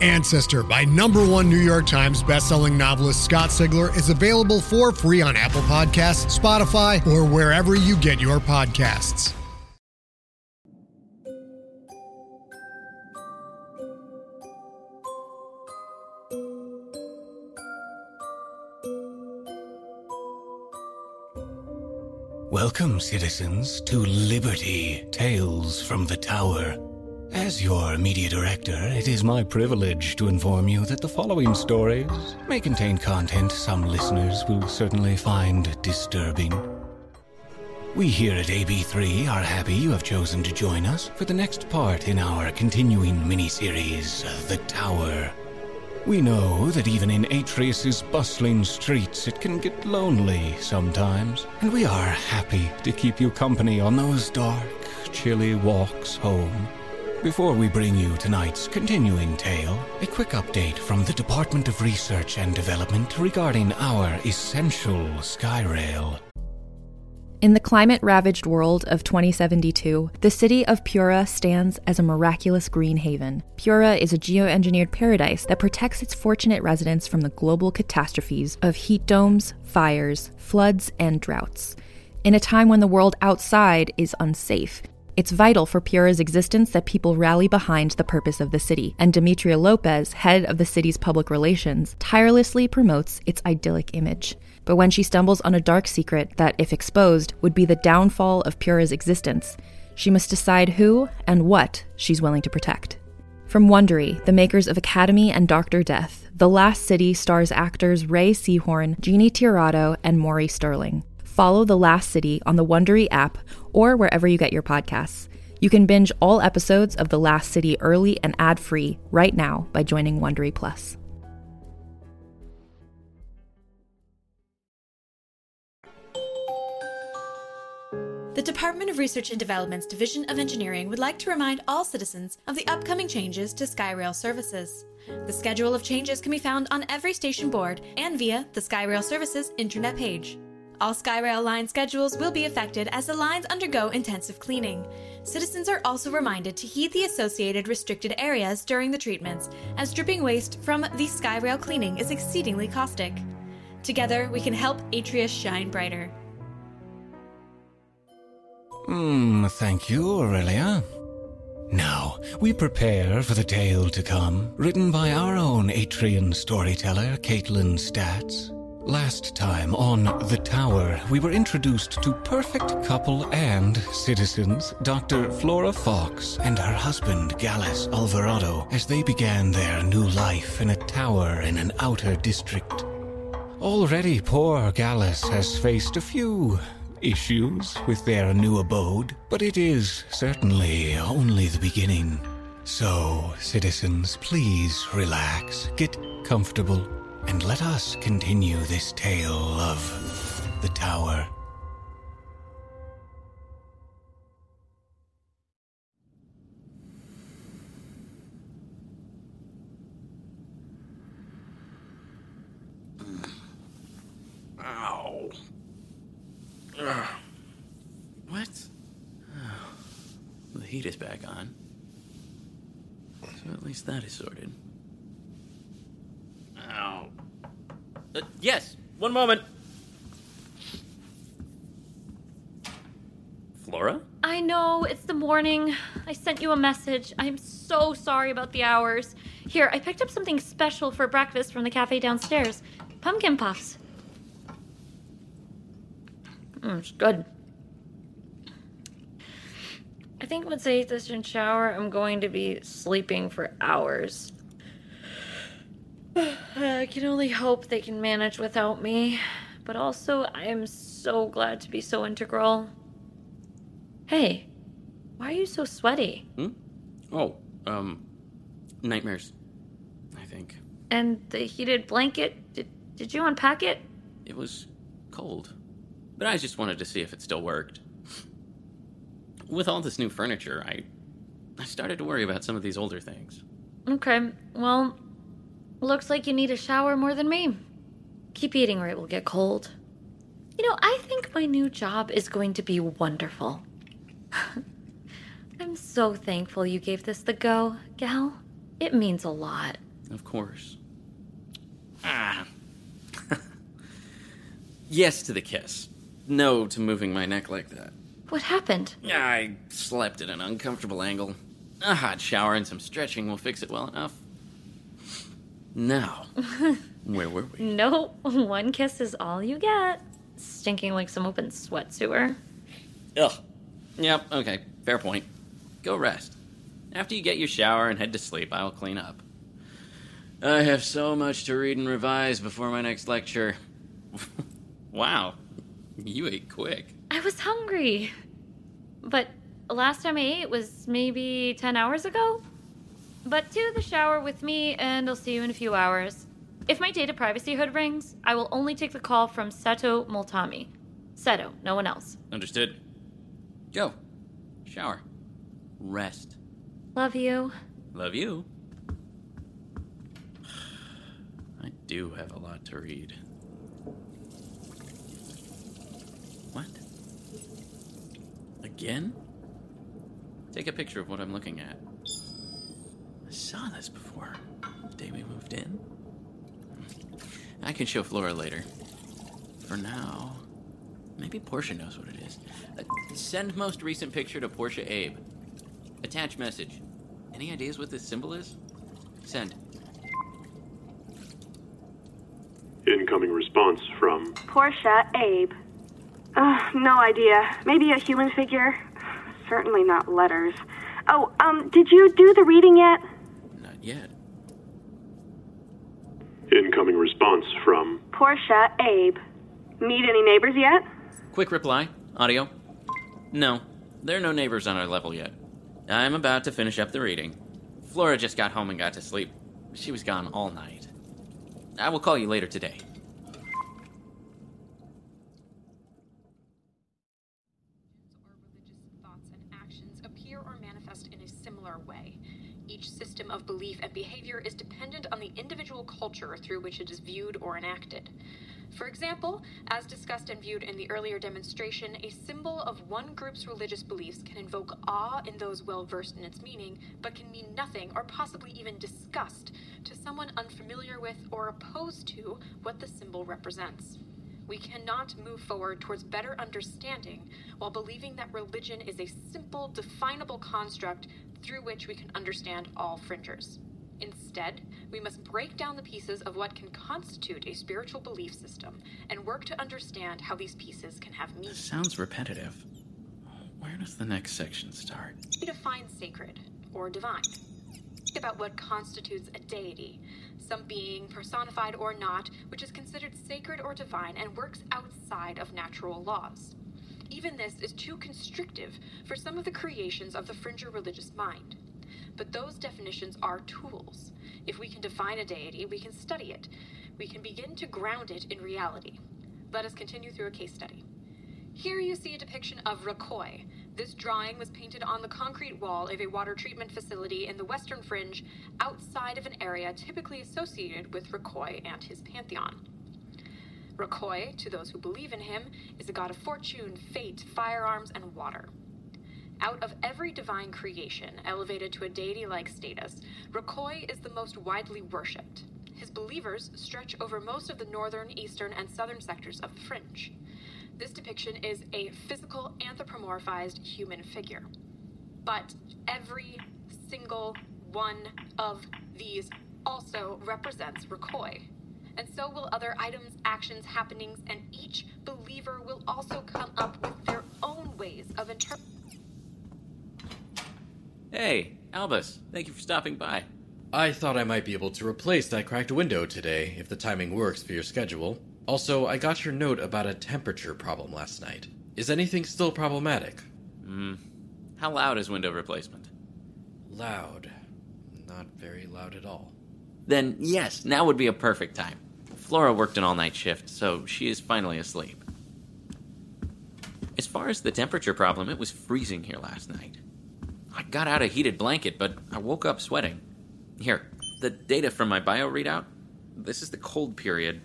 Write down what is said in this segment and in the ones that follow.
Ancestor by number one New York Times bestselling novelist Scott Sigler is available for free on Apple Podcasts, Spotify, or wherever you get your podcasts. Welcome, citizens, to Liberty Tales from the Tower. As your media director, it is my privilege to inform you that the following stories may contain content some listeners will certainly find disturbing. We here at AB3 are happy you have chosen to join us for the next part in our continuing miniseries, The Tower. We know that even in Atreus's bustling streets it can get lonely sometimes, and we are happy to keep you company on those dark, chilly walks home. Before we bring you tonight's continuing tale, a quick update from the Department of Research and Development regarding our essential Skyrail. In the climate ravaged world of 2072, the city of Pura stands as a miraculous green haven. Pura is a geoengineered paradise that protects its fortunate residents from the global catastrophes of heat domes, fires, floods, and droughts. In a time when the world outside is unsafe, it's vital for Pura's existence that people rally behind the purpose of the city, and Demetria Lopez, head of the city's public relations, tirelessly promotes its idyllic image. But when she stumbles on a dark secret that, if exposed, would be the downfall of Pura's existence, she must decide who and what she's willing to protect. From Wondery, the makers of Academy and Doctor Death, The Last City stars actors Rhea Seehorn, Jeannie Tirado, and Maury Sterling. Follow The Last City on the Wondery app or wherever you get your podcasts. You can binge all episodes of The Last City early and ad-free right now by joining Wondery Plus. The Department of Research and Development's Division of Engineering would like to remind all citizens of the upcoming changes to SkyRail services. The schedule of changes can be found on every station board and via the SkyRail Services internet page. All SkyRail line schedules will be affected as the lines undergo intensive cleaning. Citizens are also reminded to heed the associated restricted areas during the treatments, as dripping waste from the SkyRail cleaning is exceedingly caustic. Together, we can help Atreus shine brighter. Hmm, thank you, Aurelia. Now, we prepare for the tale to come, written by our own Atrian storyteller, Kaitlin Statz. Last time on The Tower, we were introduced to perfect couple and citizens, Dr. Flora Fox and her husband, Gallus Alvarado, as they began their new life in a tower in an outer district. Already, poor Gallus has faced a few issues with their new abode, but it is certainly only the beginning. So, citizens, please relax, get comfortable, and let us continue this tale of the tower. Ow. What? Oh. The heat is back on. So at least that is sorted. Ow. Uh, yes, one moment. Flora? I know, it's the morning. I sent you a message. I'm so sorry about the hours. Here, I picked up something special for breakfast from the cafe downstairs pumpkin puffs. Mm, it's good. I think once I eat this and shower, I'm going to be sleeping for hours. I can only hope they can manage without me. But also, I am so glad to be so integral. Hey, why are you so sweaty? Hmm? Oh, um, nightmares. I think. And the heated blanket, did, did you unpack it? It was cold. But I just wanted to see if it still worked. With all this new furniture, I I started to worry about some of these older things. Okay, well, looks like you need a shower more than me. Keep eating or it will get cold. You know, I think my new job is going to be wonderful. I'm so thankful you gave this the go, Gal. It means a lot. Of course. Ah. yes to the kiss. No to moving my neck like that. What happened? I slept at an uncomfortable angle. A hot shower and some stretching will fix it well enough. Now, where were we? No, one kiss is all you get. Stinking like some open sweat sewer. Ugh. Yep, okay, fair point. Go rest. After you get your shower and head to sleep, I'll clean up. I have so much to read and revise before my next lecture. wow, you ate quick. I was hungry. But last time I ate was maybe 10 hours ago? But to the shower with me, and I'll see you in a few hours. If my data privacy hood rings, I will only take the call from Seto Multami. Seto, no one else. Understood. Go. Shower. Rest. Love you. Love you. I do have a lot to read. What? Again? Take a picture of what I'm looking at. I saw this before. The day we moved in. I can show Flora later. For now, maybe Porcia knows what it is. Uh, send most recent picture to Porcia Abe. Attach message. Any ideas what this symbol is? Send. Incoming response from Porcia Abe. Uh, no idea. Maybe a human figure? Certainly not letters. Oh, um, did you do the reading yet? Not yet. incoming response from Porcia Abe. Meet any neighbors yet? Quick reply. Audio. No, there are no neighbors on our level yet. I'm about to finish up the reading. Flora just got home and got to sleep. She was gone all night. I will call you later today. or religious thoughts and actions appear or manifest in a similar way. Each system of belief and behavior is dependent on the individual culture through which it is viewed or enacted. For example, as discussed and viewed in the earlier demonstration, a symbol of one group's religious beliefs can invoke awe in those well versed in its meaning, but can mean nothing or possibly even disgust to someone unfamiliar with or opposed to what the symbol represents. We cannot move forward towards better understanding while believing that religion is a simple, definable construct through which we can understand all fringers. Instead, we must break down the pieces of what can constitute a spiritual belief system and work to understand how these pieces can have meaning. Sounds repetitive. Where does the next section start? We define sacred or divine. Think about what constitutes a deity, some being, personified or not, which is considered sacred or divine and works outside of natural laws. Even this is too constrictive for some of the creations of the fringer religious mind. But those definitions are tools. If we can define a deity, we can study it. We can begin to ground it in reality. Let us continue through a case study. Here you see a depiction of Rakoi. This drawing was painted on the concrete wall of a water treatment facility in the western fringe outside of an area typically associated with Rakoi and his pantheon. Rakoi, to those who believe in him, is a god of fortune, fate, firearms, and water. Out of every divine creation elevated to a deity like status, Rakoi is the most widely worshipped. His believers stretch over most of the northern, eastern, and southern sectors of the fringe. This depiction is a physical, anthropomorphized human figure. But every single one of these also represents Rakoi. And so will other items, actions, happenings, and each believer will also come up with their own ways of interpreting. Hey, Albus, thank you for stopping by. I thought I might be able to replace that cracked window today if the timing works for your schedule. Also, I got your note about a temperature problem last night. Is anything still problematic? Hmm. How loud is window replacement? Loud. Not very loud at all. Then, yes, now would be a perfect time. Flora worked an all night shift, so she is finally asleep. As far as the temperature problem, it was freezing here last night. I got out a heated blanket, but I woke up sweating. Here, the data from my bio readout. This is the cold period,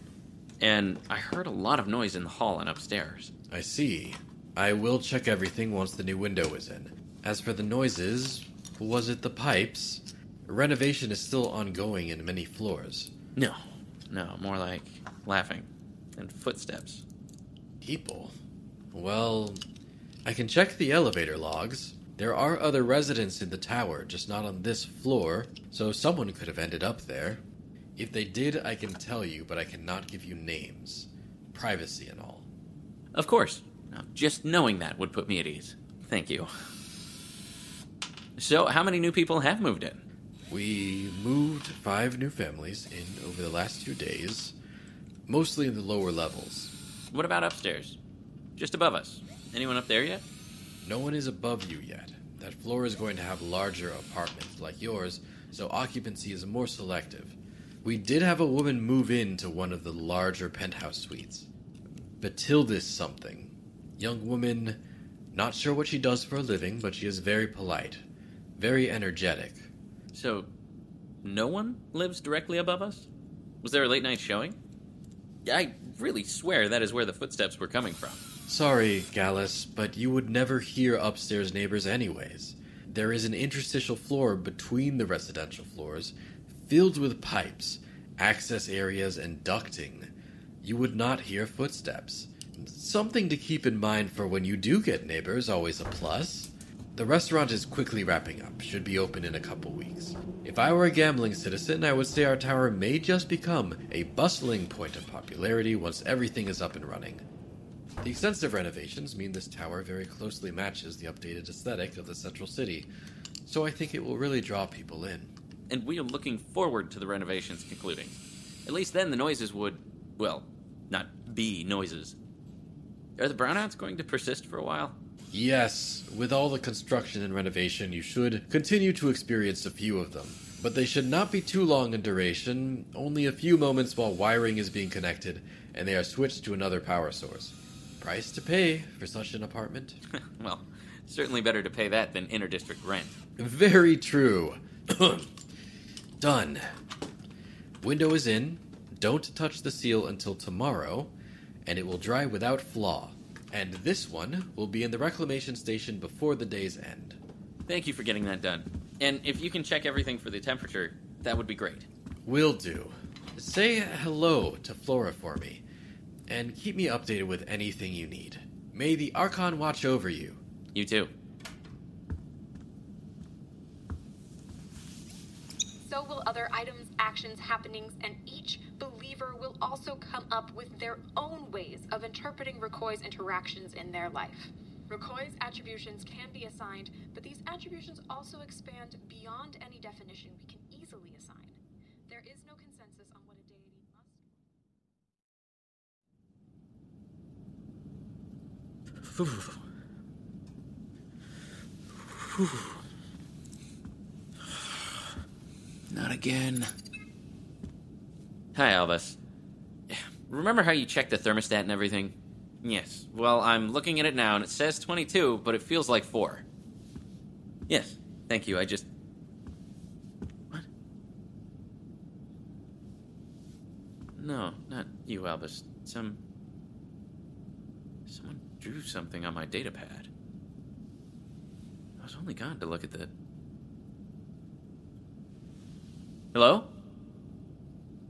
and I heard a lot of noise in the hall and upstairs. I see. I will check everything once the new window is in. As for the noises, was it the pipes? Renovation is still ongoing in many floors. No, no, more like laughing and footsteps. People? Well, I can check the elevator logs. There are other residents in the tower, just not on this floor, so someone could have ended up there. If they did, I can tell you, but I cannot give you names. Privacy and all. Of course. Now, just knowing that would put me at ease. Thank you. So, how many new people have moved in? We moved five new families in over the last two days, mostly in the lower levels. What about upstairs? Just above us. Anyone up there yet? No one is above you yet. That floor is going to have larger apartments like yours, so occupancy is more selective. We did have a woman move into one of the larger penthouse suites. Bathilda something. Young woman, not sure what she does for a living, but she is very polite, very energetic. So, no one lives directly above us? Was there a late night showing? I really swear that is where the footsteps were coming from. Sorry, Gallus, but you would never hear upstairs neighbors anyways. There is an interstitial floor between the residential floors, filled with pipes, access areas, and ducting. You would not hear footsteps. Something to keep in mind for when you do get neighbors, always a plus. The restaurant is quickly wrapping up, should be open in a couple weeks. If I were a gambling citizen, I would say our tower may just become a bustling point of popularity once everything is up and running. The extensive renovations mean this tower very closely matches the updated aesthetic of the central city, so I think it will really draw people in. And we are looking forward to the renovations concluding. At least then the noises would, well, not be noises. Are the brownouts going to persist for a while? Yes, with all the construction and renovation, you should continue to experience a few of them. But they should not be too long in duration, only a few moments while wiring is being connected and they are switched to another power source. Price to pay for such an apartment? well, certainly better to pay that than inter-district rent. Very true. Done. Window is in. Don't touch the seal until tomorrow, and it will dry without flaw. And this one will be in the reclamation station before the day's end. Thank you for getting that done. And if you can check everything for the temperature, that would be great. Will do. Say hello to Flora for me and keep me updated with anything you need. May the Archon watch over you. You too. So will other items, actions, happenings, and each believer will also come up with their own ways of interpreting Rakoi's interactions in their life. Rakoi's attributions can be assigned, but these attributions also expand beyond any definition we can easily assign. There is no consensus on what a deity must. Not again. Hi, Albus. Remember how you checked the thermostat and everything? Yes. Well, I'm looking at it now and it says 22, but it feels like 4. Yes. Thank you. I just. What? No, not you, Albus. Some. Someone drew something on my data pad. I was only gone to look at the. Hello?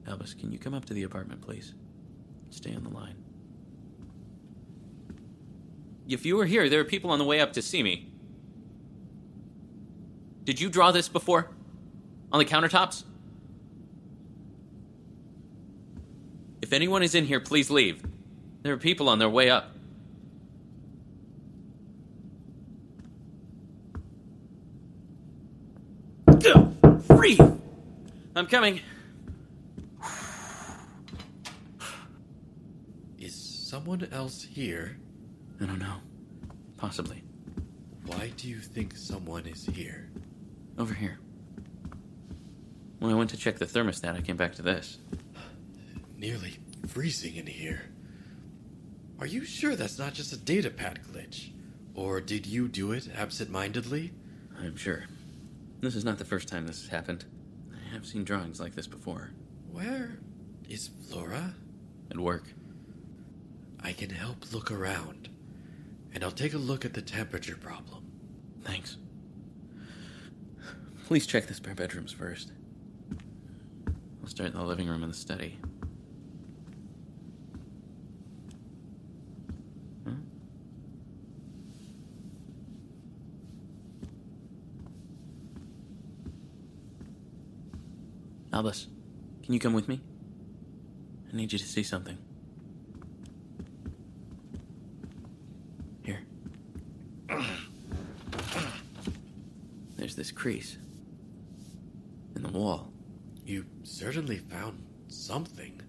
Albus, can you come up to the apartment, please? Stay on the line. If you were here, there are people on the way up to see me. Did you draw this before? On the countertops? If anyone is in here, please leave. There are people on their way up. Breathe! I'm coming. Is someone else here? I don't know. Possibly. Why do you think someone is here? Over here. When I went to check the thermostat, I came back to this. Nearly freezing in here. Are you sure that's not just a datapad glitch? Or did you do it absent mindedly? I'm sure. This is not the first time this has happened. I have seen drawings like this before. Where is Flora? At work. I can help look around. And I'll take a look at the temperature problem. Thanks. Please check the spare bedrooms first. I'll start in the living room and the study. Huh? Albus, can you come with me? I need you to see something. Here. There's this crease in the wall. You certainly found something.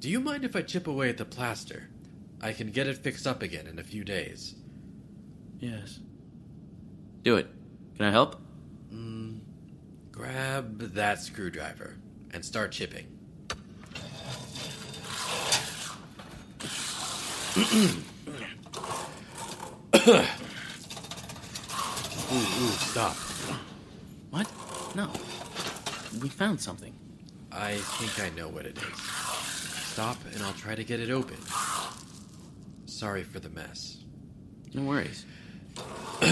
Do you mind if I chip away at the plaster? I can get it fixed up again in a few days. Yes. Do it. Can I help? Mm, grab that screwdriver and start chipping. ooh, ooh, stop. What? No. We found something. I think I know what it is. Stop and I'll try to get it open. Sorry for the mess. No worries.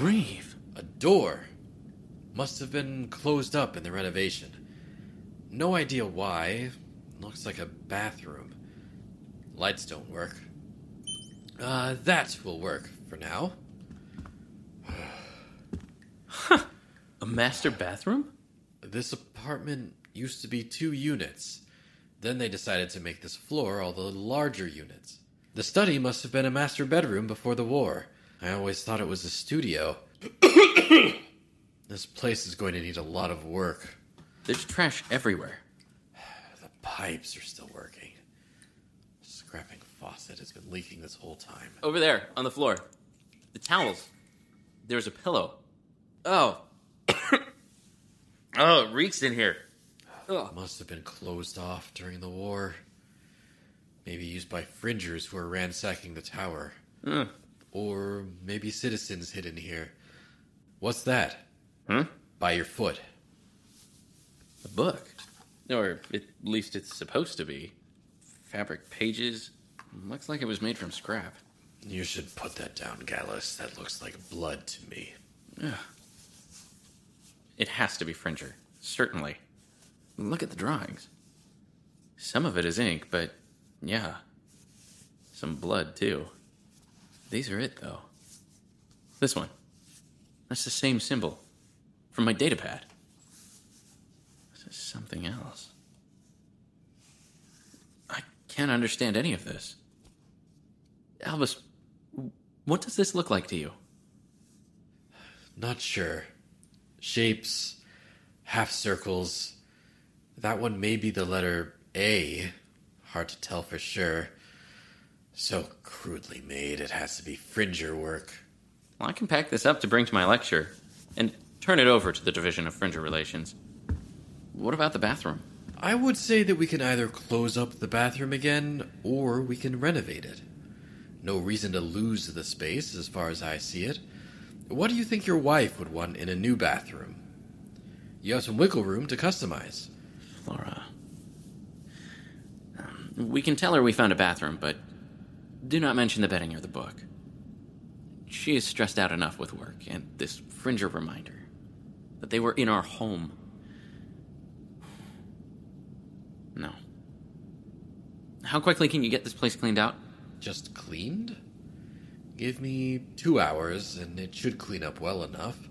Reeve. A door. Must have been closed up in the renovation. No idea why. Looks like a bathroom. Lights don't work. Uh, that will work for now. A master bathroom? This apartment used to be two units. Then they decided to make this floor all the larger units. The study must have been a master bedroom before the war. I always thought it was a studio. this place is going to need a lot of work. There's trash everywhere. The pipes are still working. Scrapping faucet has been leaking this whole time. Over there, on the floor. The towels. There's a pillow. Oh. oh, it reeks in here. Ugh. Must have been closed off during the war. Maybe used by fringers who are ransacking the tower. Or maybe citizens hidden here. What's that? Huh? By your foot. A book. Or at least it's supposed to be. Fabric pages. Looks like it was made from scrap. You should put that down, Gallus. That looks like blood to me. Ugh. It has to be Fringer. Certainly. Look at the drawings. Some of it is ink, but yeah. Some blood, too. These are it, though. This one. That's the same symbol. From my datapad. This is something else. I can't understand any of this. Albus, what does this look like to you? Not sure. Shapes, half circles. That one may be the letter A. Hard to tell for sure. So crudely made, it has to be Fringer work. Well, I can pack this up to bring to my lecture and turn it over to the Division of Fringer Relations. What about the bathroom? I would say that we can either close up the bathroom again or we can renovate it. No reason to lose the space as far as I see it. What do you think your wife would want in a new bathroom? You have some wiggle room to customize. Flora. Um, we can tell her we found a bathroom, but do not mention the bedding or the book. She is stressed out enough with work and this Fringer reminder that they were in our home. No. How quickly can you get this place cleaned out? Just cleaned? Give me two hours and it should clean up well enough,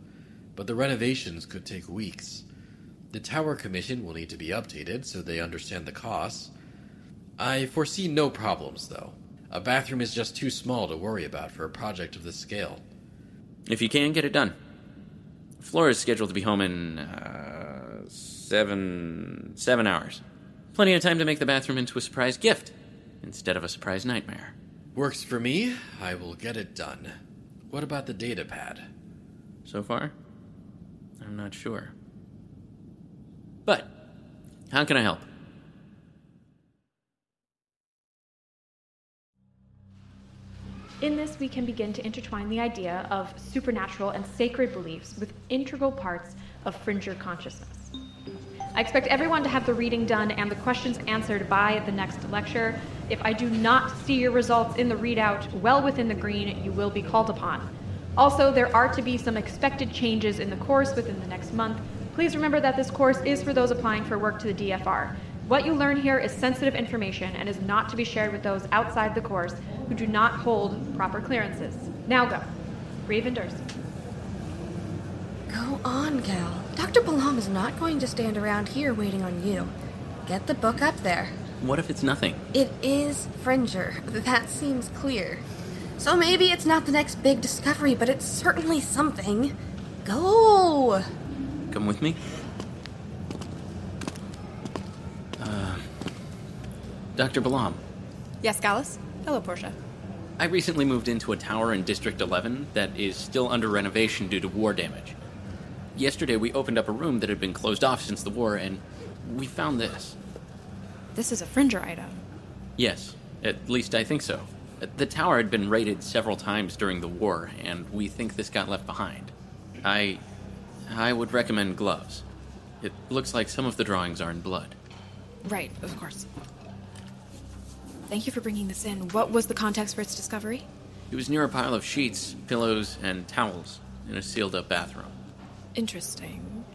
but the renovations could take weeks. The Tower Commission will need to be updated so they understand the costs. I foresee no problems, though. A bathroom is just too small to worry about for a project of this scale. If you can, get it done. Flora is scheduled to be home in uh, seven seven hours. Plenty of time to make the bathroom into a surprise gift instead of a surprise nightmare. Works for me. I will get it done. What about the data pad? So far, I'm not sure. But, how can I help? In this, we can begin to intertwine the idea of supernatural and sacred beliefs with integral parts of Fringer consciousness. I expect everyone to have the reading done and the questions answered by the next lecture. If I do not see your results in the readout well within the green, you will be called upon. Also, there are to be some expected changes in the course within the next month. Please remember that this course is for those applying for work to the DFR. What you learn here is sensitive information and is not to be shared with those outside the course who do not hold proper clearances. Now go. Reeve and Durst. Go on, Gal. Dr. Balam is not going to stand around here waiting on you. Get the book up there. What if it's nothing? It is Fringer. That seems clear. So maybe it's not the next big discovery, but it's certainly something. Go! Come with me. Uh, Dr. Balam, Yes, Gallus? Hello, Porcia. I recently moved into a tower in District 11 that is still under renovation due to war damage. Yesterday, we opened up a room that had been closed off since the war, and we found this. This is a Fringer item. Yes, at least I think so. The tower had been raided several times during the war, and we think this got left behind. I. I would recommend gloves. It looks like some of the drawings are in blood. Right, of course. Thank you for bringing this in. What was the context for its discovery? It was near a pile of sheets, pillows, and towels in a sealed up bathroom. Interesting.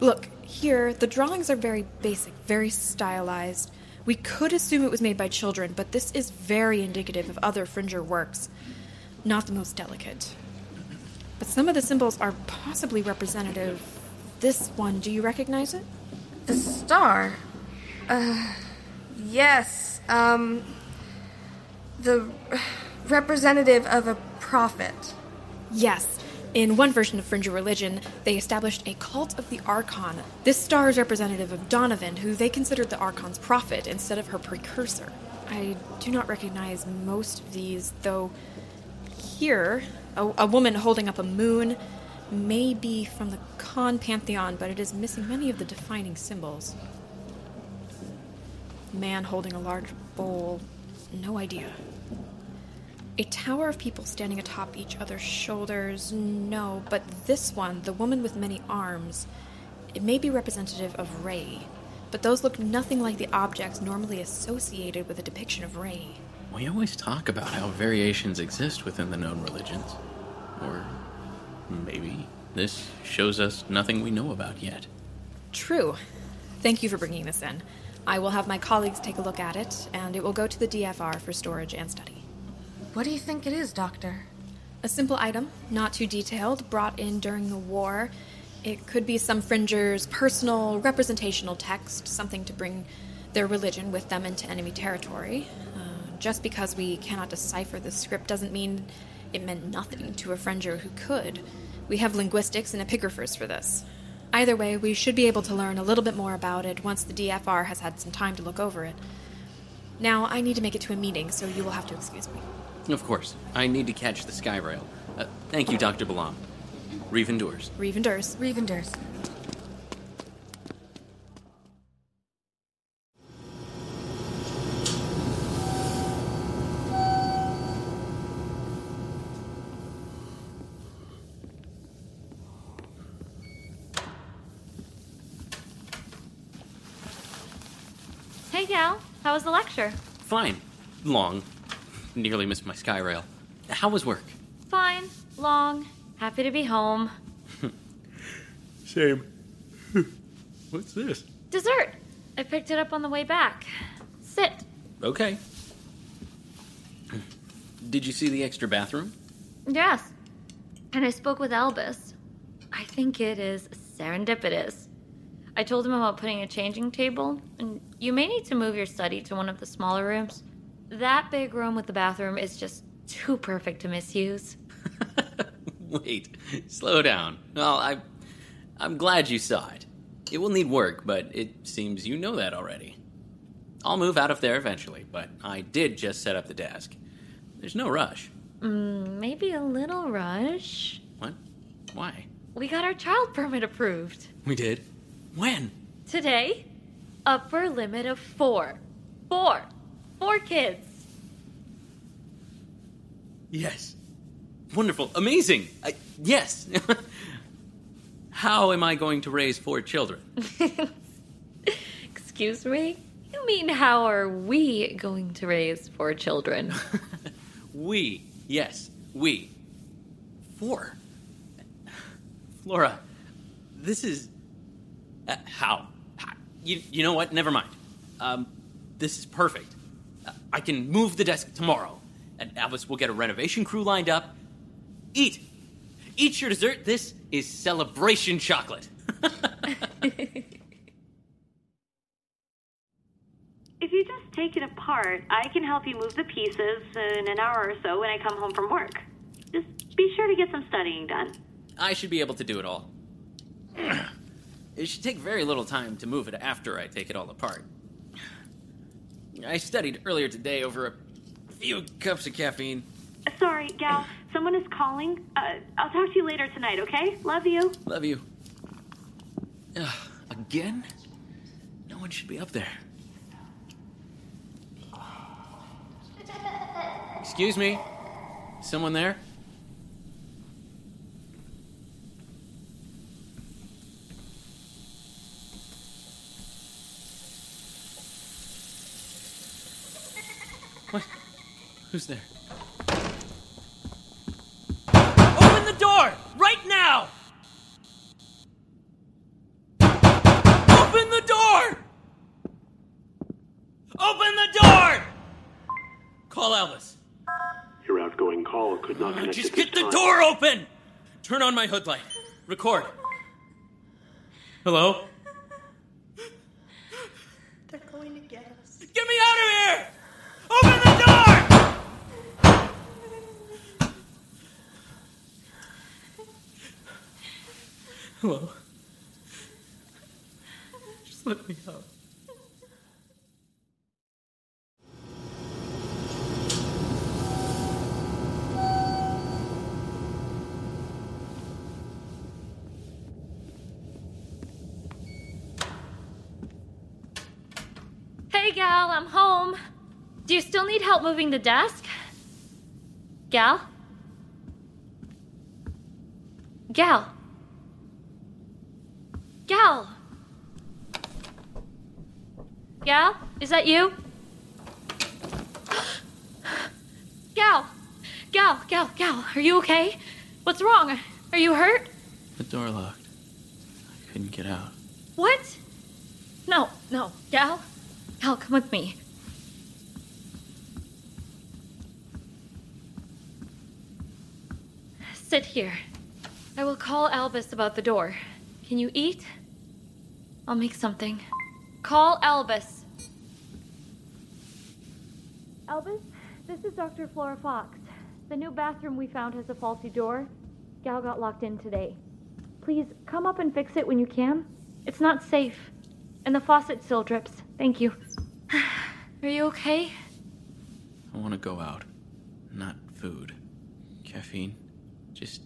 Look, here, the drawings are very basic, very stylized. We could assume it was made by children, but this is very indicative of other Fringer works. Not the most delicate. But some of the symbols are possibly representative. This one, do you recognize it? The star? Uh, yes. Um. The representative of a prophet. Yes. In one version of Fringer religion, they established a cult of the Archon. This star is representative of Donovan, who they considered the Archon's prophet instead of her precursor. I do not recognize most of these, though here, a, a woman holding up a moon may be from the Khan pantheon, but it is missing many of the defining symbols. Man holding a large bowl, no idea. A tower of people standing atop each other's shoulders, no, but this one, the woman with many arms, it may be representative of Ray, but those look nothing like the objects normally associated with a depiction of Ray. We always talk about how variations exist within the known religions. Or maybe this shows us nothing we know about yet. True. Thank you for bringing this in. I will have my colleagues take a look at it, and it will go to the DFR for storage and study. What do you think it is, Doctor? A simple item, not too detailed, brought in during the war. It could be some Fringer's personal representational text, something to bring their religion with them into enemy territory. Uh, just because we cannot decipher the script doesn't mean it meant nothing to a Fringer who could. We have linguistics and epigraphers for this. Either way, we should be able to learn a little bit more about it once the DFR has had some time to look over it. Now, I need to make it to a meeting, so you will have to excuse me. Of course, I need to catch the Skyrail. Uh, thank you, Dr. Balam. Reeve endures. Reeve endures. Reeve endures. Hey, Gal. How was the lecture? Fine. Long. Nearly missed my Skyrail. How was work? Fine. Long. Happy to be home. Same. What's this? Dessert. I picked it up on the way back. Sit. Okay. Did you see the extra bathroom? Yes. And I spoke with Albus. I think it is serendipitous. I told him about putting a changing table, and you may need to move your study to one of the smaller rooms. That big room with the bathroom is just too perfect to misuse. Wait, slow down. Well, I, I'm glad you saw it. It will need work, but it seems you know that already. I'll move out of there eventually, but I did just set up the desk. There's no rush. Mm, maybe a little rush. What? Why? We got our child permit approved. We did. When? Today, upper limit of four. Four. Four kids. Yes. Wonderful. Amazing. I, yes. How am I going to raise four children? Excuse me? You mean how are we going to raise four children? We. Yes, we. Four. Flora, this is. Uh, how? how? You, you know what? Never mind. Um, this is perfect. I can move the desk tomorrow, and Albus will get a renovation crew lined up. Eat! Eat your dessert. This is celebration chocolate. If you just take it apart, I can help you move the pieces in an hour or so when I come home from work. Just be sure to get some studying done. I should be able to do it all. it should take very little time to move it after I take it all apart. I studied earlier today over a few cups of caffeine. Sorry, Gal. Someone is calling. Uh, I'll talk to you later tonight, okay? Love you. Love you. Ugh, again? No one should be up there. Excuse me? Someone there? Who's there? Open the door! Right now! Open the door! Open the door! Call Albus. Your outgoing call could not connect Just get the time. door open! Turn on my hood light. Record. Hello? They're going to get us. Get me out of here! Open the door! Hello? Just let me out. hey, Gal, I'm home. Do you still need help moving the desk? Gal? Gal? Gal? Gal? Is that you? Gal? Gal, Gal, Gal, are you okay? What's wrong? Are you hurt? The door locked. I couldn't get out. What? No, no. Gal? Gal, come with me. Sit here. I will call Albus about the door. Can you eat? I'll make something. Call Albus. Albus, this is Dr. Flora Fox. The new bathroom we found has a faulty door. Gal got locked in today. Please come up and fix it when you can. It's not safe. And the faucet still drips. Thank you. Are you okay? I want to go out. Not food. Caffeine. Just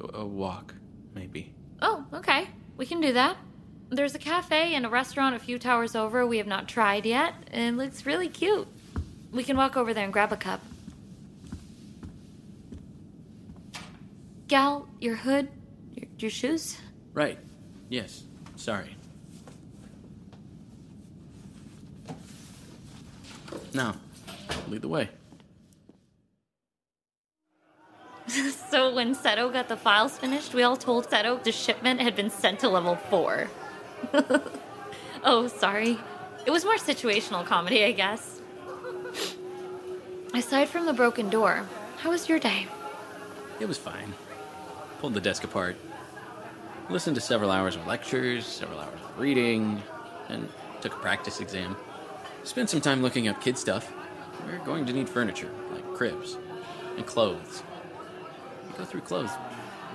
a, a walk, maybe. Oh, okay. We can do that. There's a cafe and a restaurant a few towers over we have not tried yet, and it looks really cute. We can walk over there and grab a cup. Gal, your hood, your, your shoes. Right. Yes. Sorry. Now, lead the way. so when Seto got the files finished, we all told Seto the shipment had been sent to level four. oh, sorry. It was more situational comedy, I guess. Aside from the broken door, how was your day? It was fine. Pulled the desk apart. Listened to several hours of lectures, several hours of reading, and took a practice exam. Spent some time looking up kid stuff. We're going to need furniture, like cribs, and clothes. Go through clothes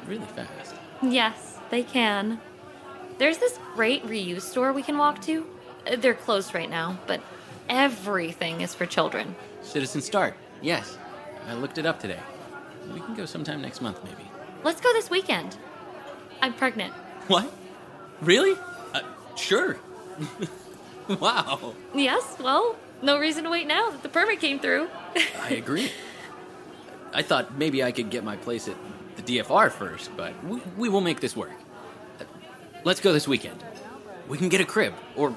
really fast. Yes, they can. There's this great reuse store we can walk to. Uh, They're closed right now, but everything is for children. Citizen Start, yes. I looked it up today. We can go sometime next month, maybe. Let's go this weekend. I'm pregnant. What? Really? Uh, sure. wow. Yes, well, no reason to wait now that the permit came through. I agree. I thought maybe I could get my place at the DFR first, but we, we will make this work. Let's go this weekend. We can get a crib, or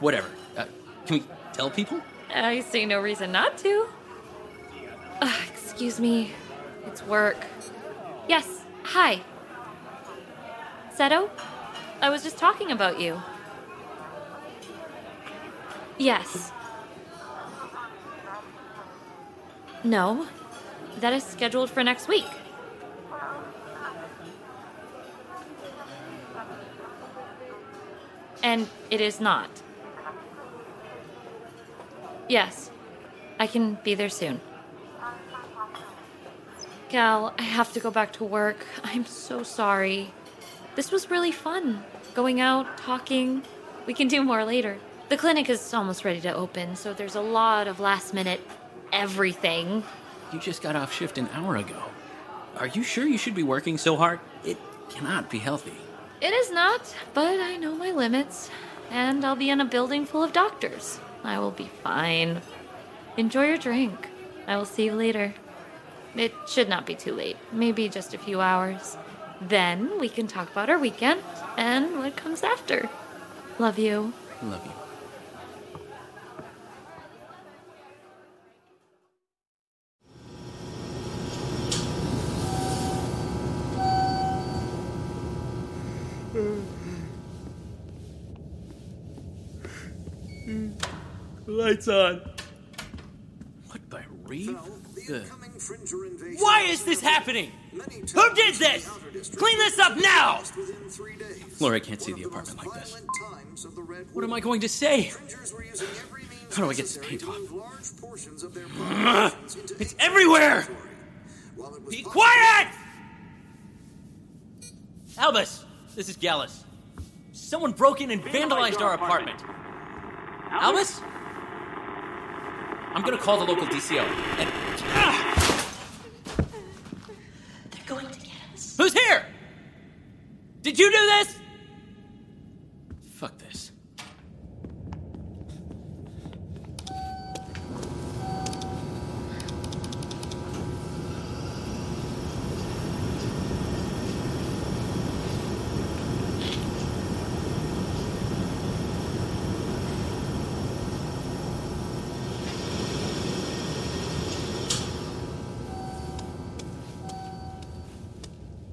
whatever. Uh, can we tell people? I see no reason not to. Uh, excuse me. It's work. Yes, hi. Seto? I was just talking about you. Yes. No, that is scheduled for next week. And it is not. Yes, I can be there soon. Gal, I have to go back to work. I'm so sorry. This was really fun. Going out, talking. We can do more later. The clinic is almost ready to open, so there's a lot of last minute everything. You just got off shift an hour ago. Are you sure you should be working so hard? It cannot be healthy. It is not, but I know my limits. And I'll be in a building full of doctors. I will be fine. Enjoy your drink. I will see you later. It should not be too late, maybe just a few hours. Then we can talk about our weekend and what comes after. Love you. Love you. Lights on. What by Reeve? The... Why is this happening? Who did this? Clean this up now! Flora can't see the apartment like this. What am I going to say? How do I get this paint off? It's everywhere! Be quiet! Albus, this is Gallus. Someone broke in and vandalized our apartment. Albus? I'm gonna call the local DCO. And They're going to get us. who's here? Did you do this? Fuck this.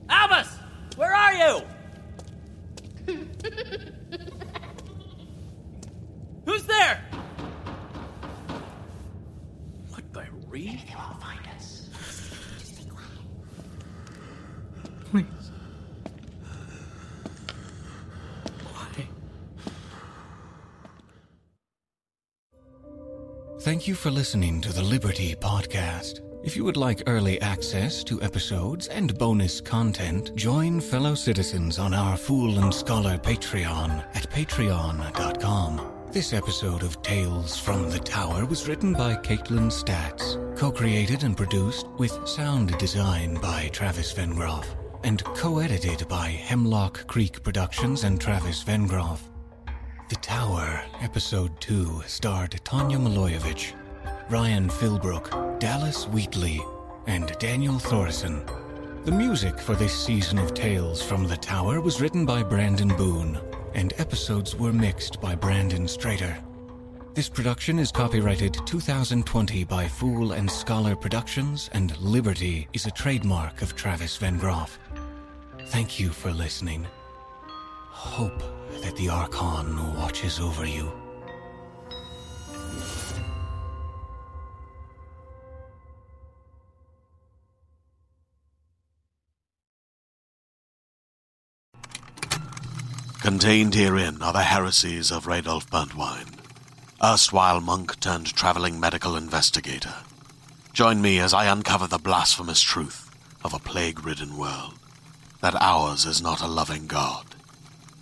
Albus, where are you? Who's there? What by Reeve? They won't find us. Just be quiet. Please. Why? Thank you for listening to the Liberty Podcast. If you would like early access to episodes and bonus content, join fellow citizens on our Fool and Scholar Patreon at patreon.com. This episode of Tales from the Tower was written by Kaitlin Statz, co-created and produced with sound design by Travis Vengroff, and co-edited by Hemlock Creek Productions and Travis Vengroff. The Tower, Episode 2, starred Tanja Milojevic, Ryan Philbrook, Dallas Wheatley, and Daniel Thoreson. The music for this season of Tales from the Tower was written by Brandon Boone, and episodes were mixed by Brandon Strader. This production is copyrighted 2020 by Fool and Scholar Productions, and Liberty is a trademark of Travis Vengroff. Thank you for listening. Hope that the Archon watches over you. Contained herein are the heresies of Radolf Burntwine, erstwhile monk turned traveling medical investigator. Join me as I uncover the blasphemous truth of a plague ridden world that ours is not a loving God,